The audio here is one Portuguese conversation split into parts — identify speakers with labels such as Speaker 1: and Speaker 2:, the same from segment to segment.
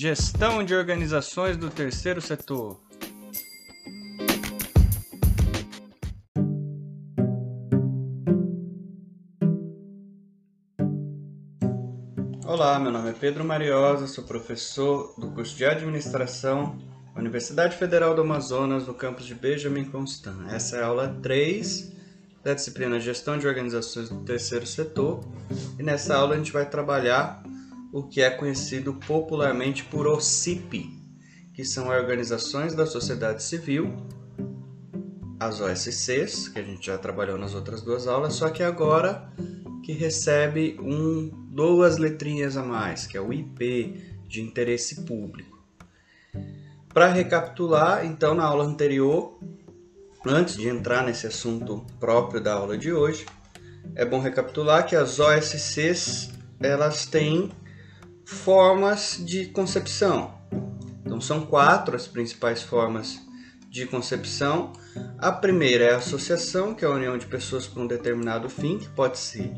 Speaker 1: Gestão de organizações do terceiro setor. Olá, meu nome é Pedro Mariosa, sou professor do curso de Administração da Universidade Federal do Amazonas, no campus de Benjamin Constant. Essa é a aula 3 da disciplina Gestão de Organizações do Terceiro Setor, e nessa aula a gente vai trabalhar o que é conhecido popularmente por OCIP, que são organizações da sociedade civil, as OSCs, que a gente já trabalhou nas outras duas aulas, só que agora que recebe um, duas letrinhas a mais, que é o IP, de interesse público. Para recapitular, então, na aula anterior, antes de entrar nesse assunto próprio da aula de hoje, é bom recapitular que as OSCs elas têm formas de concepção. Então são quatro as principais formas de concepção. A primeira é a associação, que é a união de pessoas para um determinado fim, que pode ser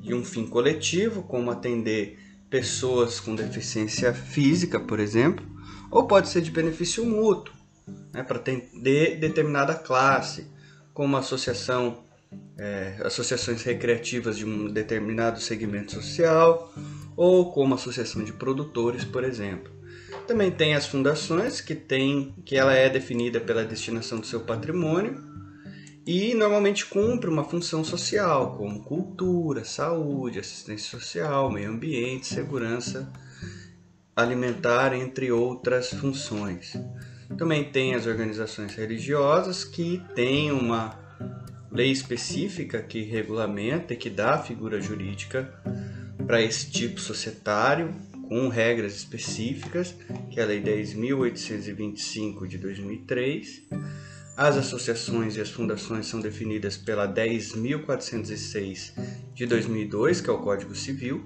Speaker 1: de um fim coletivo, como atender pessoas com deficiência física, por exemplo, ou pode ser de benefício mútuo, né, para atender determinada classe, como associação, é, associações recreativas de um determinado segmento social, ou como associação de produtores, por exemplo. Também tem as fundações, que tem que ela é definida pela destinação do seu patrimônio e normalmente cumpre uma função social, como cultura, saúde, assistência social, meio ambiente, segurança alimentar, entre outras funções. Também tem as organizações religiosas que têm uma lei específica que regulamenta e que dá a figura jurídica para esse tipo societário, com regras específicas, que é a Lei 10.825 de 2003. As associações e as fundações são definidas pela 10.406 de 2002, que é o Código Civil.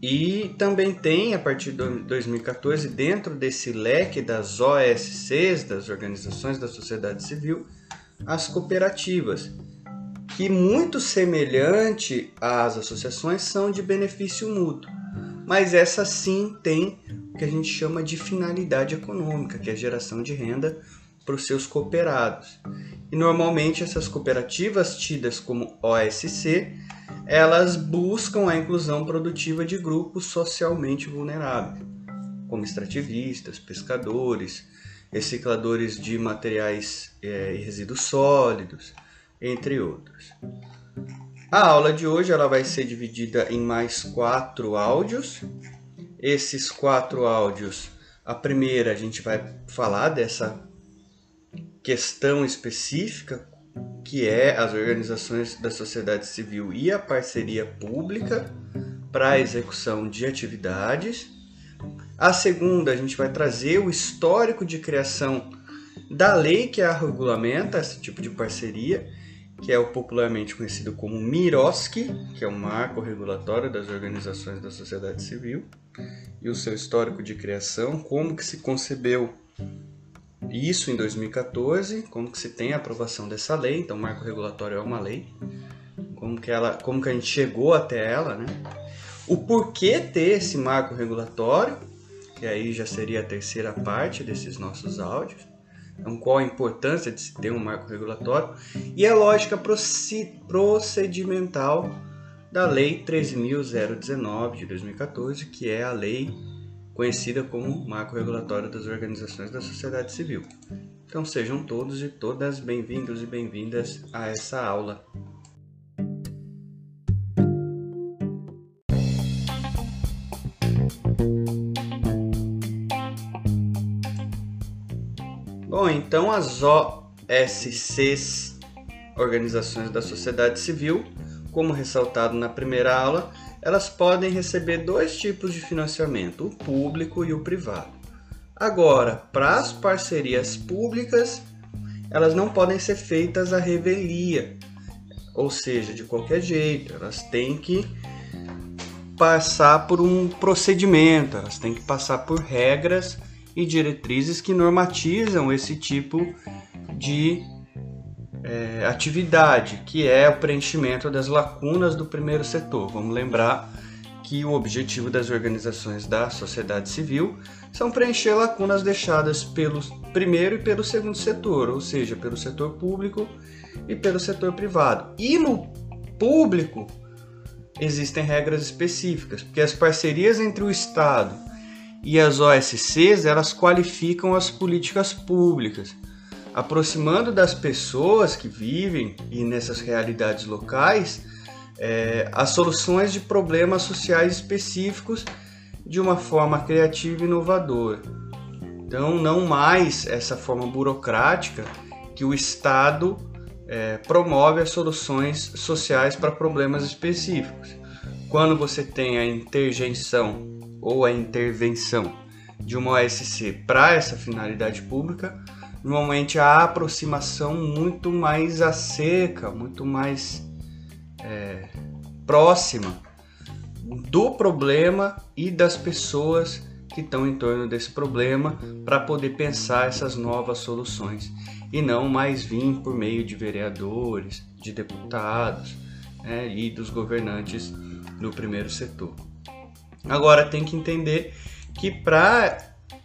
Speaker 1: E também tem, a partir de 2014, dentro desse leque das OSCs, das Organizações da Sociedade Civil, as cooperativas, que muito semelhante às associações são de benefício mútuo, mas essa sim tem o que a gente chama de finalidade econômica, que é a geração de renda para os seus cooperados. E normalmente essas cooperativas tidas como OSC, elas buscam a inclusão produtiva de grupos socialmente vulneráveis, como extrativistas, pescadores, recicladores de materiais é, e resíduos sólidos, entre outros. A aula de hoje ela vai ser dividida em mais quatro áudios. Esses quatro áudios, a primeira a gente vai falar dessa questão específica que é as organizações da sociedade civil e a parceria pública para a execução de atividades. A segunda, a gente vai trazer o histórico de criação da lei que a regulamenta esse tipo de parceria que é o popularmente conhecido como MIROSC, que é o marco regulatório das organizações da sociedade civil, e o seu histórico de criação, como que se concebeu isso em 2014, como que se tem a aprovação dessa lei, então o marco regulatório é uma lei, como que ela, como que a gente chegou até ela, né? O porquê ter esse marco regulatório, que aí já seria a terceira parte desses nossos áudios então, qual a importância de se ter um marco regulatório e a lógica procedimental da Lei 13.019 de 2014, que é a lei conhecida como Marco Regulatório das Organizações da Sociedade Civil. Então sejam todos e todas bem-vindos e bem-vindas a essa aula. Então as OSCs, Organizações da Sociedade Civil, como ressaltado na primeira aula, elas podem receber dois tipos de financiamento, o público e o privado. Agora, para as parcerias públicas, elas não podem ser feitas à revelia, ou seja, de qualquer jeito, elas têm que passar por um procedimento, elas têm que passar por regras e diretrizes que normatizam esse tipo de é, atividade, que é o preenchimento das lacunas do primeiro setor. Vamos lembrar que o objetivo das organizações da sociedade civil são preencher lacunas deixadas pelo primeiro e pelo segundo setor, ou seja, pelo setor público e pelo setor privado. E no público existem regras específicas, porque as parcerias entre o Estado e as OSCs, elas qualificam as políticas públicas, aproximando das pessoas que vivem e nessas realidades locais é, as soluções de problemas sociais específicos de uma forma criativa e inovadora. Então, não mais essa forma burocrática que o Estado é, promove as soluções sociais para problemas específicos. Quando você tem a interjeição ou a intervenção de uma OSC para essa finalidade pública, normalmente há aproximação muito mais a seca, muito mais é, próxima do problema e das pessoas que estão em torno desse problema para poder pensar essas novas soluções e não mais vir por meio de vereadores, de deputados né, e dos governantes do primeiro setor. Agora tem que entender que para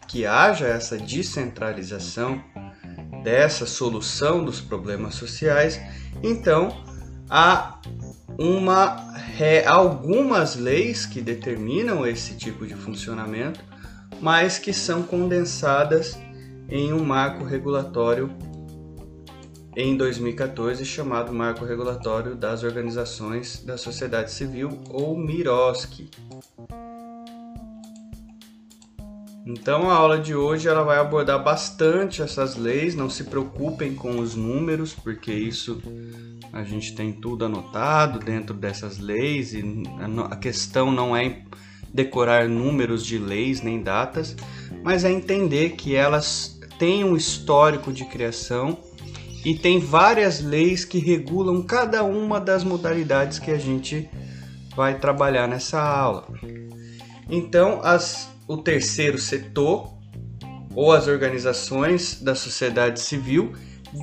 Speaker 1: que haja essa descentralização dessa solução dos problemas sociais, então há uma algumas leis que determinam esse tipo de funcionamento, mas que são condensadas em um marco regulatório em 2014 chamado Marco Regulatório das Organizações da Sociedade Civil ou MIROSC. Então a aula de hoje ela vai abordar bastante essas leis, não se preocupem com os números, porque isso a gente tem tudo anotado dentro dessas leis e a questão não é decorar números de leis nem datas, mas é entender que elas têm um histórico de criação e tem várias leis que regulam cada uma das modalidades que a gente vai trabalhar nessa aula. Então, as o terceiro setor ou as organizações da sociedade civil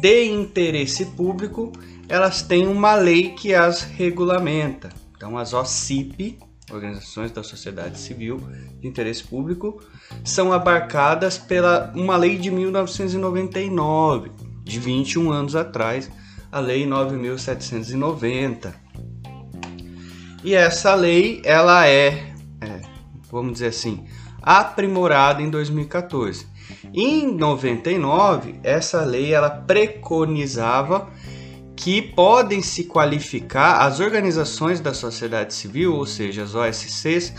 Speaker 1: de interesse público, elas têm uma lei que as regulamenta. Então, as OCIP, Organizações da Sociedade Civil de Interesse Público, são abarcadas pela uma lei de 1999, de 21 anos atrás, a Lei 9790. E essa lei, ela é, é vamos dizer assim, aprimorada em 2014. Em 99, essa lei ela preconizava que podem se qualificar as organizações da sociedade civil, ou seja, as OSCs,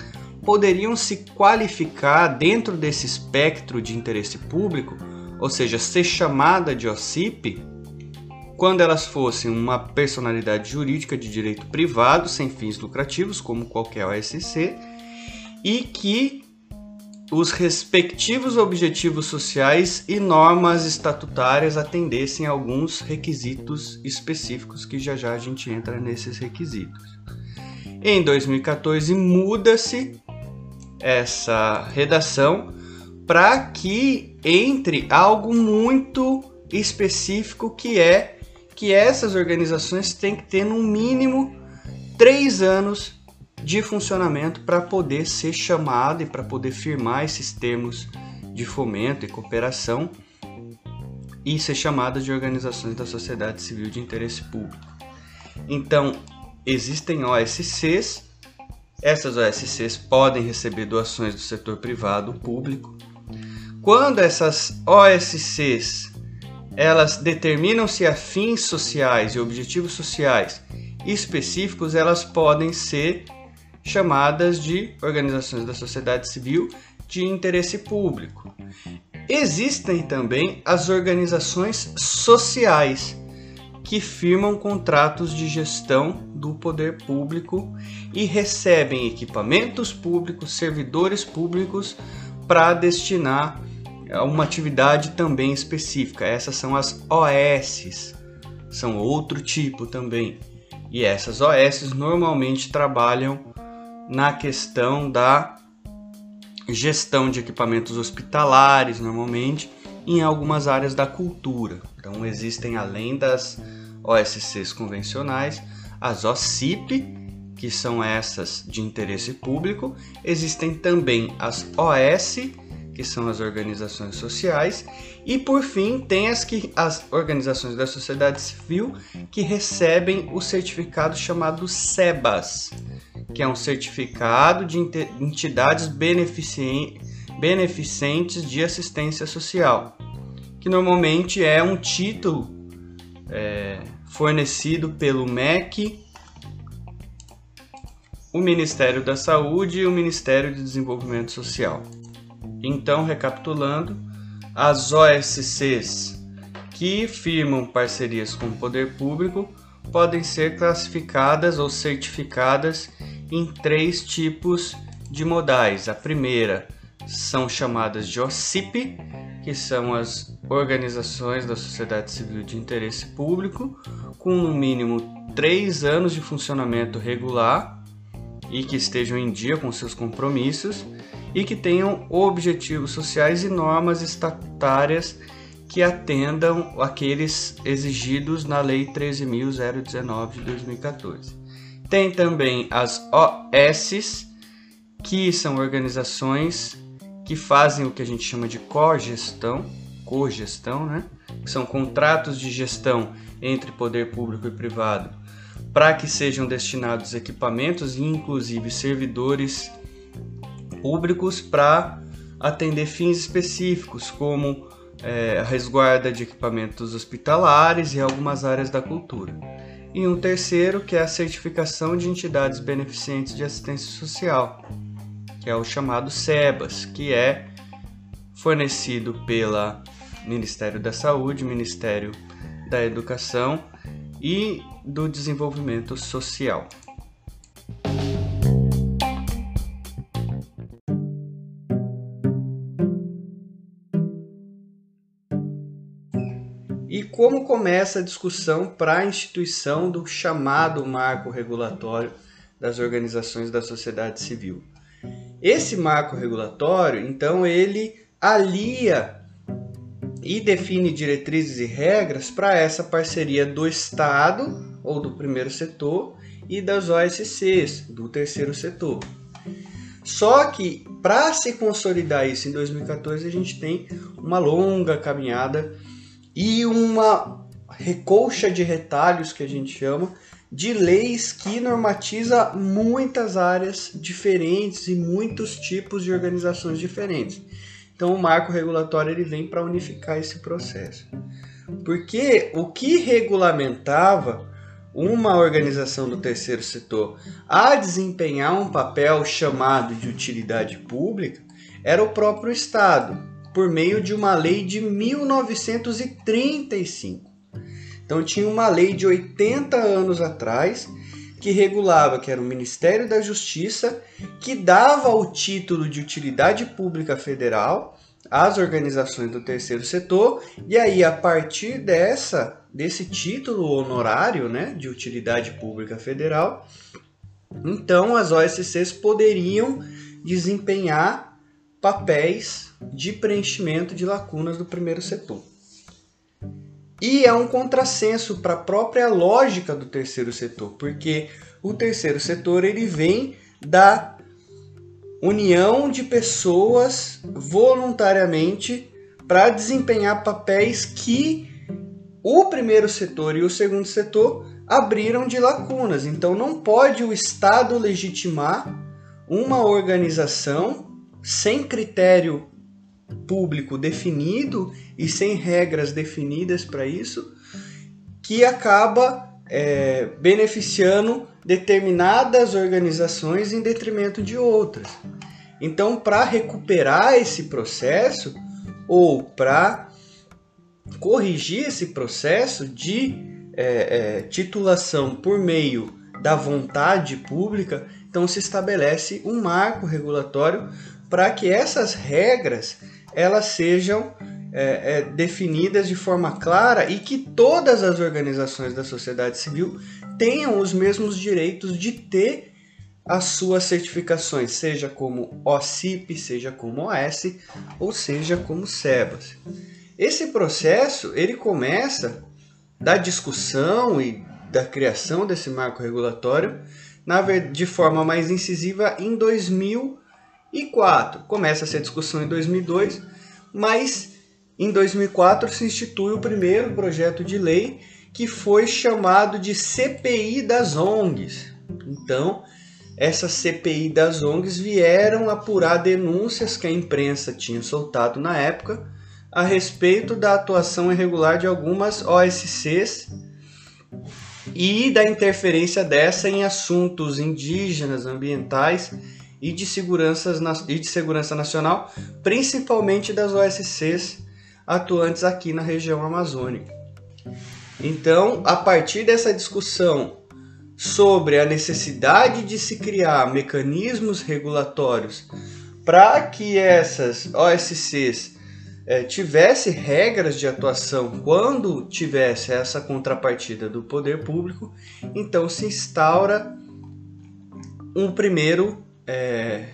Speaker 1: poderiam se qualificar dentro desse espectro de interesse público, ou seja, ser chamada de OCIP, quando elas fossem uma personalidade jurídica de direito privado sem fins lucrativos, como qualquer OSC, e que os respectivos objetivos sociais e normas estatutárias atendessem a alguns requisitos específicos que já já a gente entra nesses requisitos. Em 2014 muda-se essa redação para que entre algo muito específico que é que essas organizações têm que ter no mínimo três anos de funcionamento para poder ser chamado e para poder firmar esses termos de fomento e cooperação e ser chamada de organizações da sociedade civil de interesse público. Então, existem OSCs, essas OSCs podem receber doações do setor privado ou público. Quando essas OSCs elas determinam-se a fins sociais e objetivos sociais específicos, elas podem ser chamadas de organizações da sociedade civil de interesse público. Existem também as organizações sociais, que firmam contratos de gestão do poder público e recebem equipamentos públicos, servidores públicos para destinar a uma atividade também específica. Essas são as OS, são outro tipo também. E essas OS normalmente trabalham na questão da gestão de equipamentos hospitalares, normalmente, em algumas áreas da cultura. Então, existem além das OSCs convencionais, as OCIP que são essas de interesse público. Existem também as OS, que são as organizações sociais, e por fim tem as, que, as organizações da sociedade civil que recebem o certificado chamado SEBAS, que é um certificado de entidades beneficentes de assistência social, que normalmente é um título é, fornecido pelo MEC o Ministério da Saúde e o Ministério de Desenvolvimento Social. Então, recapitulando, as OSCs que firmam parcerias com o poder público podem ser classificadas ou certificadas em três tipos de modais. A primeira são chamadas de OCIP, que são as organizações da sociedade civil de interesse público, com no mínimo três anos de funcionamento regular e que estejam em dia com seus compromissos e que tenham objetivos sociais e normas estatutárias que atendam aqueles exigidos na Lei 13.019 de 2014. Tem também as OSs, que são organizações que fazem o que a gente chama de cogestão, cogestão, né? Que são contratos de gestão entre poder público e privado para que sejam destinados equipamentos e inclusive servidores públicos para atender fins específicos, como é, resguarda de equipamentos hospitalares e algumas áreas da cultura. E um terceiro, que é a certificação de entidades beneficentes de assistência social, que é o chamado SEBAS, que é fornecido pela Ministério da Saúde, Ministério da Educação e do desenvolvimento social. E como começa a discussão para a instituição do chamado marco regulatório das organizações da sociedade civil? Esse marco regulatório, então, ele alia e define diretrizes e regras para essa parceria do Estado ou do primeiro setor e das OSCs do terceiro setor. Só que para se consolidar isso em 2014 a gente tem uma longa caminhada e uma recolcha de retalhos que a gente chama de leis que normatiza muitas áreas diferentes e muitos tipos de organizações diferentes. Então o marco regulatório ele vem para unificar esse processo. Porque o que regulamentava uma organização do terceiro setor a desempenhar um papel chamado de utilidade pública era o próprio Estado, por meio de uma lei de 1935. Então tinha uma lei de 80 anos atrás que regulava que era o Ministério da Justiça que dava o título de utilidade pública federal às organizações do terceiro setor e aí a partir dessa desse título honorário, né, de utilidade pública federal, então as OSCs poderiam desempenhar papéis de preenchimento de lacunas do primeiro setor. E é um contrassenso para a própria lógica do terceiro setor, porque o terceiro setor ele vem da união de pessoas voluntariamente para desempenhar papéis que o primeiro setor e o segundo setor abriram de lacunas. Então não pode o Estado legitimar uma organização sem critério público definido e sem regras definidas para isso, que acaba é, beneficiando determinadas organizações em detrimento de outras. Então, para recuperar esse processo ou para corrigir esse processo de é, é, titulação por meio da vontade pública, então se estabelece um marco regulatório para que essas regras elas sejam é, é, definidas de forma clara e que todas as organizações da sociedade civil tenham os mesmos direitos de ter as suas certificações, seja como OCIP, seja como OS, ou seja como SEBAS. Esse processo ele começa da discussão e da criação desse marco regulatório, na, de forma mais incisiva em 2004. Começa essa discussão em 2002, mas em 2004 se institui o primeiro projeto de lei que foi chamado de CPI das ONGs. Então, essas CPI das ONGs vieram apurar denúncias que a imprensa tinha soltado na época a respeito da atuação irregular de algumas OSCs e da interferência dessa em assuntos indígenas, ambientais e de, segurança, e de segurança nacional, principalmente das OSCs atuantes aqui na região amazônica. Então, a partir dessa discussão sobre a necessidade de se criar mecanismos regulatórios para que essas OSCs é, tivesse regras de atuação quando tivesse essa contrapartida do poder público, então se instaura um primeiro é,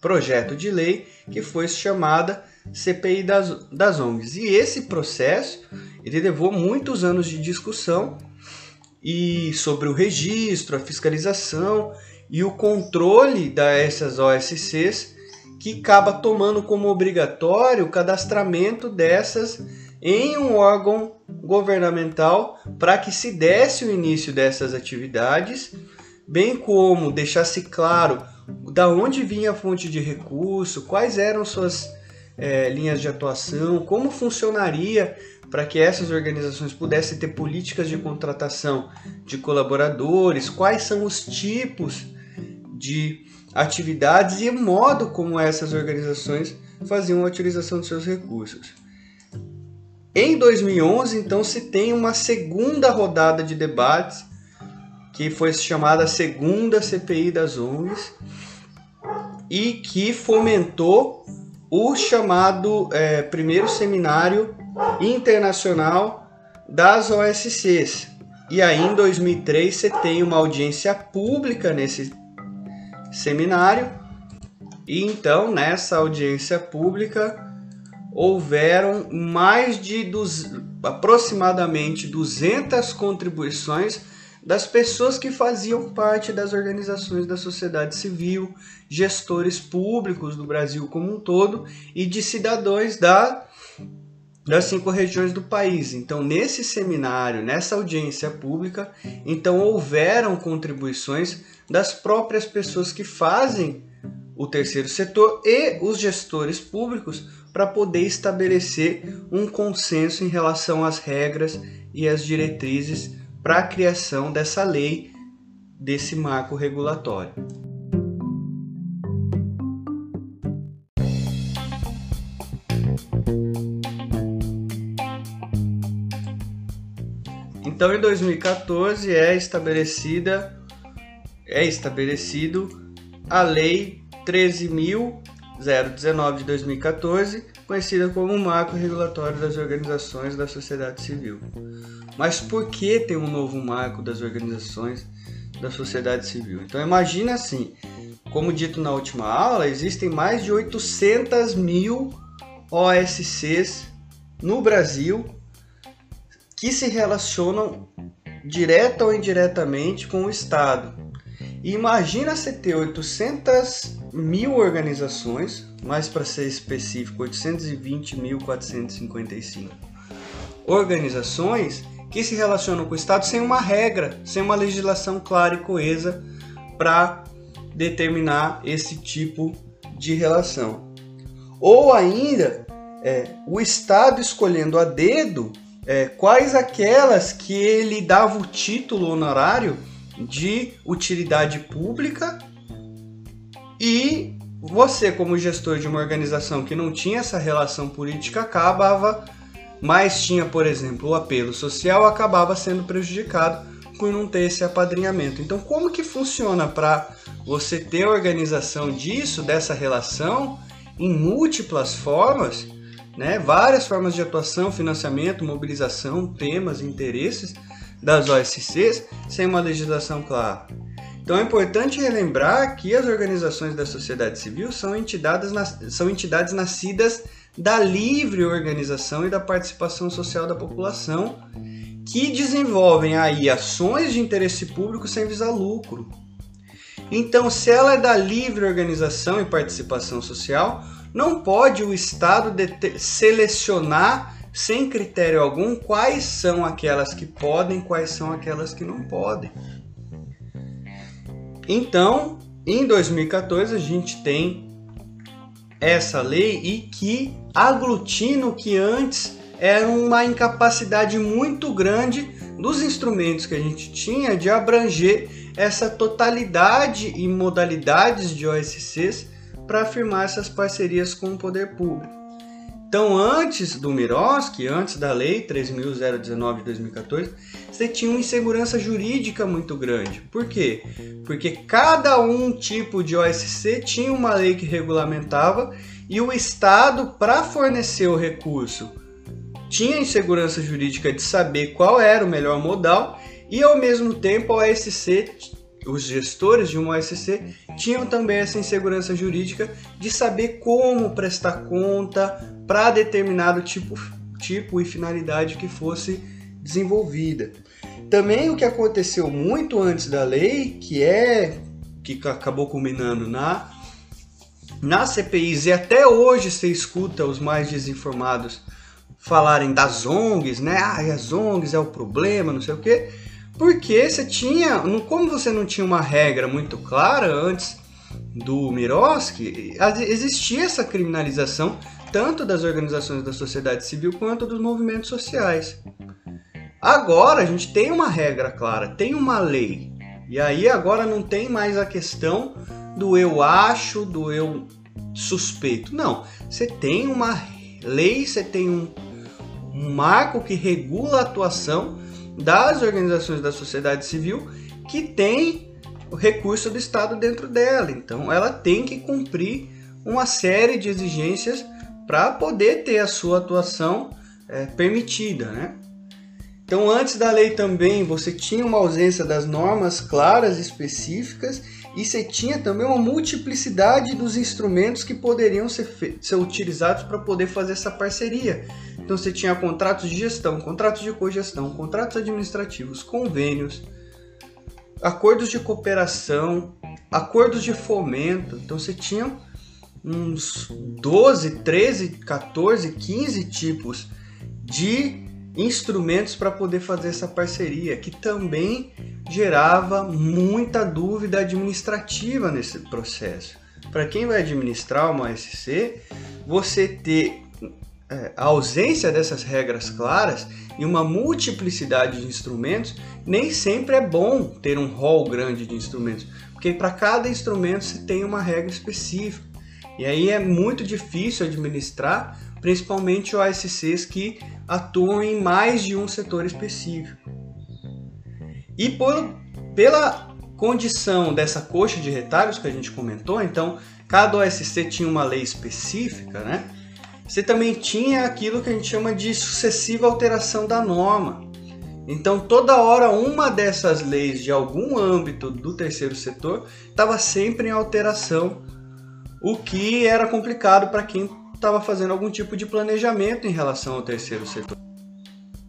Speaker 1: projeto de lei que foi chamada CPI das, das ONGs. E esse processo ele levou muitos anos de discussão e sobre o registro, a fiscalização e o controle dessas OSCs que acaba tomando como obrigatório o cadastramento dessas em um órgão governamental para que se desse o início dessas atividades, bem como deixasse claro da onde vinha a fonte de recurso, quais eram suas é, linhas de atuação, como funcionaria para que essas organizações pudessem ter políticas de contratação de colaboradores, quais são os tipos de atividades e o modo como essas organizações faziam a utilização de seus recursos. Em 2011, então, se tem uma segunda rodada de debates, que foi chamada Segunda CPI das ONGs, e que fomentou o chamado é, primeiro seminário internacional das OSCs. E aí, em 2003, você tem uma audiência pública nesse seminário. E então, nessa audiência pública, houveram mais de dos, aproximadamente 200 contribuições das pessoas que faziam parte das organizações da sociedade civil, gestores públicos do Brasil como um todo e de cidadãos da, das cinco regiões do país. Então, nesse seminário, nessa audiência pública, então houveram contribuições das próprias pessoas que fazem o terceiro setor e os gestores públicos para poder estabelecer um consenso em relação às regras e às diretrizes para a criação dessa lei, desse marco regulatório. Então, em 2014 é estabelecida é estabelecido a Lei 13.019 de 2014, conhecida como o Marco Regulatório das Organizações da Sociedade Civil. Mas por que tem um novo marco das organizações da sociedade civil? Então imagina assim, como dito na última aula, existem mais de 800 mil OSCs no Brasil que se relacionam direta ou indiretamente com o Estado. Imagina você ter 800 mil organizações, mais para ser específico, 820.455 organizações que se relacionam com o Estado sem uma regra, sem uma legislação clara e coesa para determinar esse tipo de relação. Ou ainda, é, o Estado escolhendo a dedo é, quais aquelas que ele dava o título honorário de utilidade pública e você, como gestor de uma organização que não tinha essa relação política, acabava, mas tinha, por exemplo, o apelo social, acabava sendo prejudicado por não ter esse apadrinhamento. Então, como que funciona para você ter organização disso, dessa relação, em múltiplas formas, né? várias formas de atuação, financiamento, mobilização, temas, interesses, das OSCs sem uma legislação clara. Então é importante relembrar que as organizações da sociedade civil são entidades, são entidades nascidas da livre organização e da participação social da população, que desenvolvem aí ações de interesse público sem visar lucro. Então, se ela é da livre organização e participação social, não pode o Estado selecionar sem critério algum quais são aquelas que podem, quais são aquelas que não podem. Então, em 2014 a gente tem essa lei e que aglutina o que antes era uma incapacidade muito grande dos instrumentos que a gente tinha de abranger essa totalidade e modalidades de OSCs para afirmar essas parcerias com o poder público. Então, antes do Miroski, antes da Lei 3.019 de 2014, você tinha uma insegurança jurídica muito grande. Por quê? Porque cada um tipo de OSC tinha uma lei que regulamentava e o Estado, para fornecer o recurso, tinha insegurança jurídica de saber qual era o melhor modal e, ao mesmo tempo, a OSC os gestores de uma OSC tinham também essa insegurança jurídica de saber como prestar conta para determinado tipo, tipo e finalidade que fosse desenvolvida. Também o que aconteceu muito antes da lei, que é que acabou culminando na na CPIs e até hoje você escuta os mais desinformados falarem das ONGs, né? Ah, as ONGs é o problema, não sei o quê porque você tinha, como você não tinha uma regra muito clara antes do Miroski, existia essa criminalização tanto das organizações da sociedade civil quanto dos movimentos sociais. Agora a gente tem uma regra clara, tem uma lei. E aí agora não tem mais a questão do eu acho, do eu suspeito. Não, você tem uma lei, você tem um, um marco que regula a atuação das organizações da sociedade civil que tem o recurso do Estado dentro dela. Então, ela tem que cumprir uma série de exigências para poder ter a sua atuação é, permitida, né? Então, antes da lei também, você tinha uma ausência das normas claras, específicas, e você tinha também uma multiplicidade dos instrumentos que poderiam ser, ser utilizados para poder fazer essa parceria. Então você tinha contratos de gestão, contratos de cogestão, contratos administrativos, convênios, acordos de cooperação, acordos de fomento. Então você tinha uns 12, 13, 14, 15 tipos de instrumentos para poder fazer essa parceria, que também gerava muita dúvida administrativa nesse processo. Para quem vai administrar uma SC, você ter é, a ausência dessas regras claras e uma multiplicidade de instrumentos, nem sempre é bom ter um rol grande de instrumentos, porque para cada instrumento você tem uma regra específica. E aí é muito difícil administrar, principalmente OSCs que atuam em mais de um setor específico. E por, pela condição dessa coxa de retalhos que a gente comentou, então cada OSC tinha uma lei específica, né? você também tinha aquilo que a gente chama de sucessiva alteração da norma. Então, toda hora, uma dessas leis de algum âmbito do terceiro setor estava sempre em alteração, o que era complicado para quem estava fazendo algum tipo de planejamento em relação ao terceiro setor.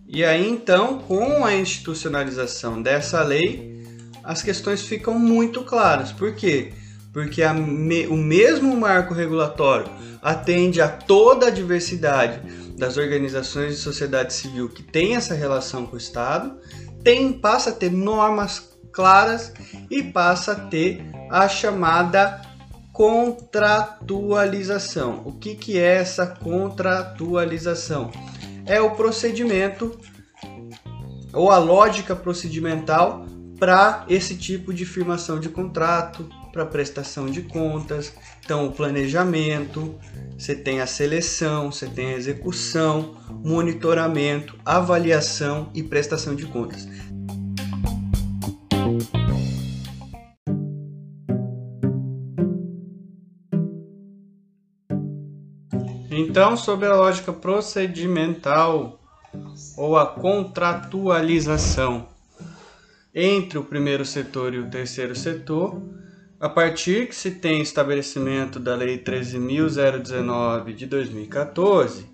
Speaker 1: E aí, então, com a institucionalização dessa lei, as questões ficam muito claras. Por quê? Porque me, o mesmo marco regulatório atende a toda a diversidade das organizações de sociedade civil que tem essa relação com o Estado, tem, passa a ter normas claras e passa a ter a chamada contratualização. O que, que é essa contratualização? É o procedimento ou a lógica procedimental para esse tipo de firmação de contrato, para prestação de contas. Então, o planejamento, você tem a seleção, você tem a execução, monitoramento, avaliação e prestação de contas. Então, sobre a lógica procedimental ou a contratualização entre o primeiro setor e o terceiro setor, a partir que se tem estabelecimento da Lei 13.019 de 2014,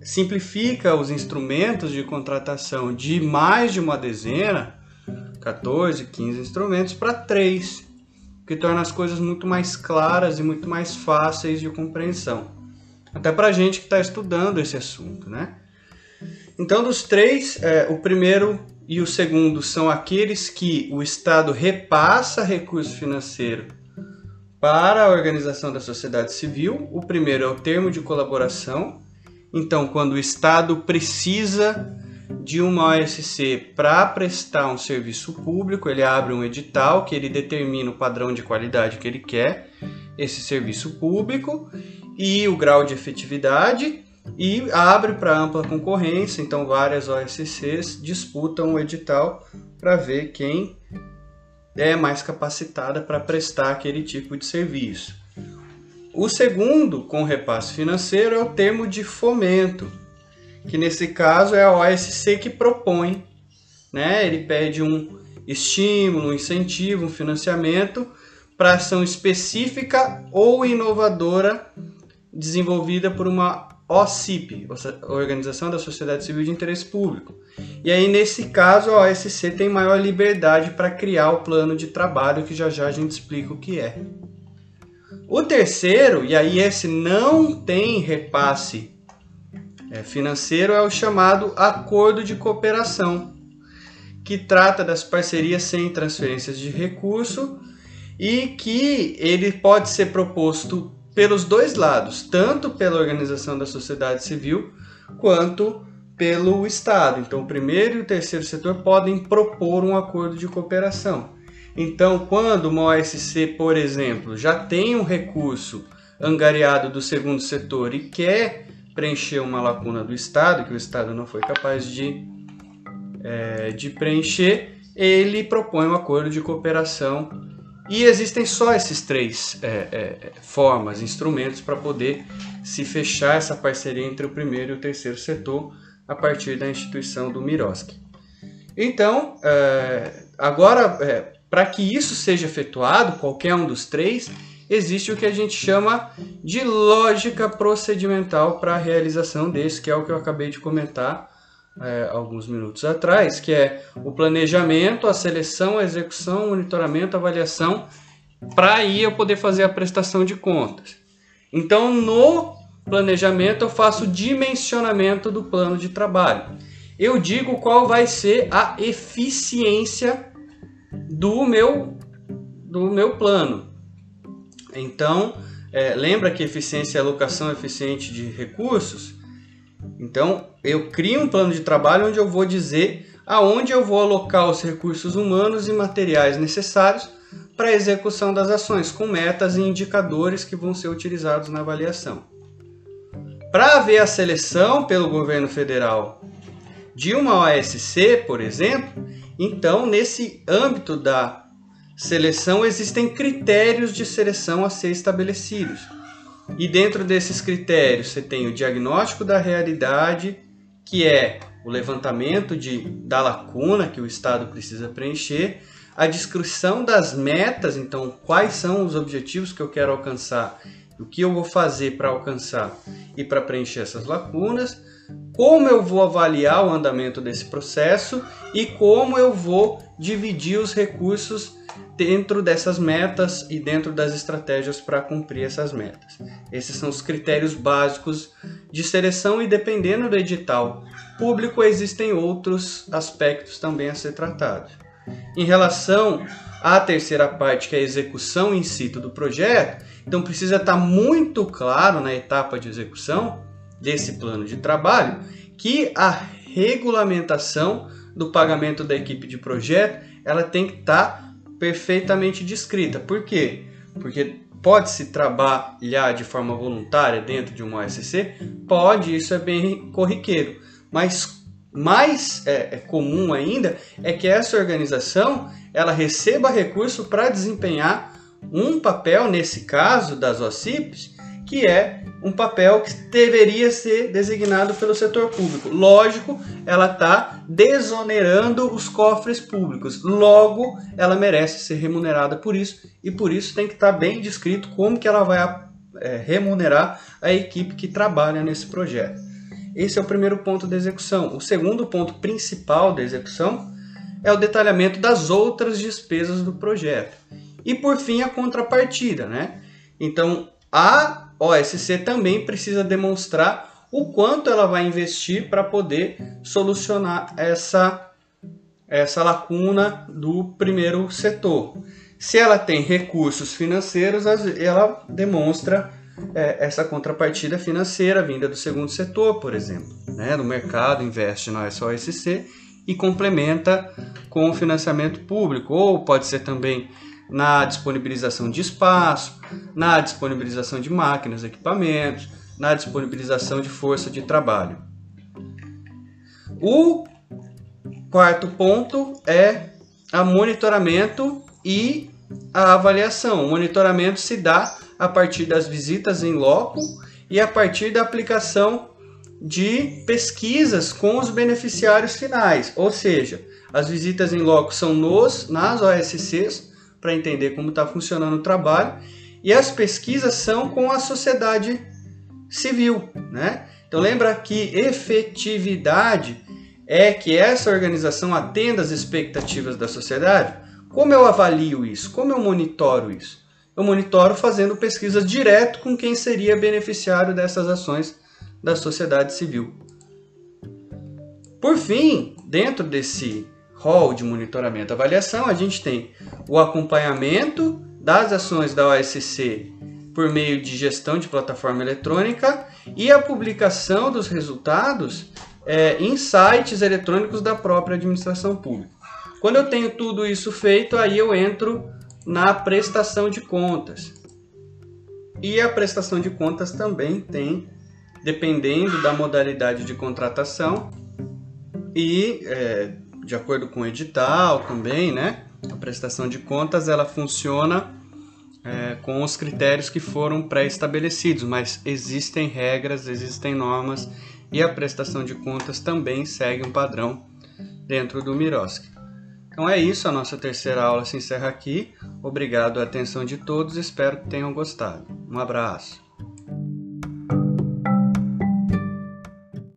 Speaker 1: simplifica os instrumentos de contratação de mais de uma dezena, 14, 15 instrumentos, para três, que torna as coisas muito mais claras e muito mais fáceis de compreensão. Até para a gente que está estudando esse assunto, né? Então, dos três, é, o primeiro e o segundo são aqueles que o Estado repassa recurso financeiro para a organização da sociedade civil. O primeiro é o termo de colaboração. Então, quando o Estado precisa de uma OSC para prestar um serviço público, ele abre um edital que ele determina o padrão de qualidade que ele quer, esse serviço público e o grau de efetividade e abre para ampla concorrência, então várias OSCs disputam o edital para ver quem é mais capacitada para prestar aquele tipo de serviço. O segundo, com repasse financeiro, é o termo de fomento, que nesse caso é a OSC que propõe, né? Ele pede um estímulo, um incentivo, um financiamento para ação específica ou inovadora desenvolvida por uma OCIP, Organização da Sociedade Civil de Interesse Público. E aí, nesse caso, a OSC tem maior liberdade para criar o plano de trabalho, que já já a gente explica o que é. O terceiro, e aí esse não tem repasse é, financeiro, é o chamado Acordo de Cooperação, que trata das parcerias sem transferências de recurso e que ele pode ser proposto pelos dois lados, tanto pela organização da sociedade civil quanto pelo Estado. Então, o primeiro e o terceiro setor podem propor um acordo de cooperação. Então, quando uma OSC, por exemplo, já tem um recurso angariado do segundo setor e quer preencher uma lacuna do Estado, que o Estado não foi capaz de, é, de preencher, ele propõe um acordo de cooperação e existem só esses três é, é, formas, instrumentos para poder se fechar essa parceria entre o primeiro e o terceiro setor a partir da instituição do Miroski. Então, é, agora, é, para que isso seja efetuado, qualquer um dos três, existe o que a gente chama de lógica procedimental para a realização desse, que é o que eu acabei de comentar é, alguns minutos atrás, que é o planejamento, a seleção, a execução, monitoramento, avaliação, para aí eu poder fazer a prestação de contas. Então, no planejamento, eu faço dimensionamento do plano de trabalho. Eu digo qual vai ser a eficiência do meu, do meu plano. Então, é, lembra que eficiência é alocação eficiente de recursos? Então, eu crio um plano de trabalho onde eu vou dizer aonde eu vou alocar os recursos humanos e materiais necessários para a execução das ações, com metas e indicadores que vão ser utilizados na avaliação. Para haver a seleção pelo governo federal de uma OSC, por exemplo, então nesse âmbito da seleção existem critérios de seleção a ser estabelecidos. E dentro desses critérios, você tem o diagnóstico da realidade, que é o levantamento de, da lacuna que o Estado precisa preencher, a descrição das metas, então quais são os objetivos que eu quero alcançar, o que eu vou fazer para alcançar e para preencher essas lacunas, como eu vou avaliar o andamento desse processo e como eu vou dividir os recursos dentro dessas metas e dentro das estratégias para cumprir essas metas. Esses são os critérios básicos de seleção e dependendo do edital público existem outros aspectos também a ser tratados. Em relação à terceira parte, que é a execução em si do projeto, então precisa estar muito claro na etapa de execução desse plano de trabalho que a regulamentação do pagamento da equipe de projeto ela tem que estar perfeitamente descrita. Por quê? Porque pode-se trabalhar de forma voluntária dentro de uma OSC? Pode, isso é bem corriqueiro. Mas mais é, é comum ainda é que essa organização ela receba recurso para desempenhar um papel, nesse caso das OCIPs, que é um papel que deveria ser designado pelo setor público. Lógico, ela está desonerando os cofres públicos. Logo, ela merece ser remunerada por isso e por isso tem que estar tá bem descrito como que ela vai é, remunerar a equipe que trabalha nesse projeto. Esse é o primeiro ponto da execução. O segundo ponto principal da execução é o detalhamento das outras despesas do projeto. E por fim, a contrapartida, né? Então, a OSC também precisa demonstrar o quanto ela vai investir para poder solucionar essa, essa lacuna do primeiro setor. Se ela tem recursos financeiros, ela demonstra é, essa contrapartida financeira vinda do segundo setor, por exemplo. Né? No mercado investe na SOSC e complementa com o financiamento público, ou pode ser também na disponibilização de espaço, na disponibilização de máquinas, equipamentos, na disponibilização de força de trabalho. O quarto ponto é a monitoramento e a avaliação. O monitoramento se dá a partir das visitas em loco e a partir da aplicação de pesquisas com os beneficiários finais, ou seja, as visitas em loco são nos nas OSCs para entender como está funcionando o trabalho. E as pesquisas são com a sociedade civil, né? Então lembra que efetividade é que essa organização atenda às expectativas da sociedade. Como eu avalio isso? Como eu monitoro isso? Eu monitoro fazendo pesquisas direto com quem seria beneficiário dessas ações da sociedade civil. Por fim, dentro desse rol de monitoramento e avaliação, a gente tem o acompanhamento das ações da OSC por meio de gestão de plataforma eletrônica e a publicação dos resultados é, em sites eletrônicos da própria administração pública. Quando eu tenho tudo isso feito, aí eu entro na prestação de contas. E a prestação de contas também tem, dependendo da modalidade de contratação e é, de acordo com o edital também, né? A prestação de contas ela funciona é, com os critérios que foram pré-estabelecidos, mas existem regras, existem normas e a prestação de contas também segue um padrão dentro do Mirosk. Então é isso, a nossa terceira aula se encerra aqui. Obrigado a atenção de todos, espero que tenham gostado. Um abraço.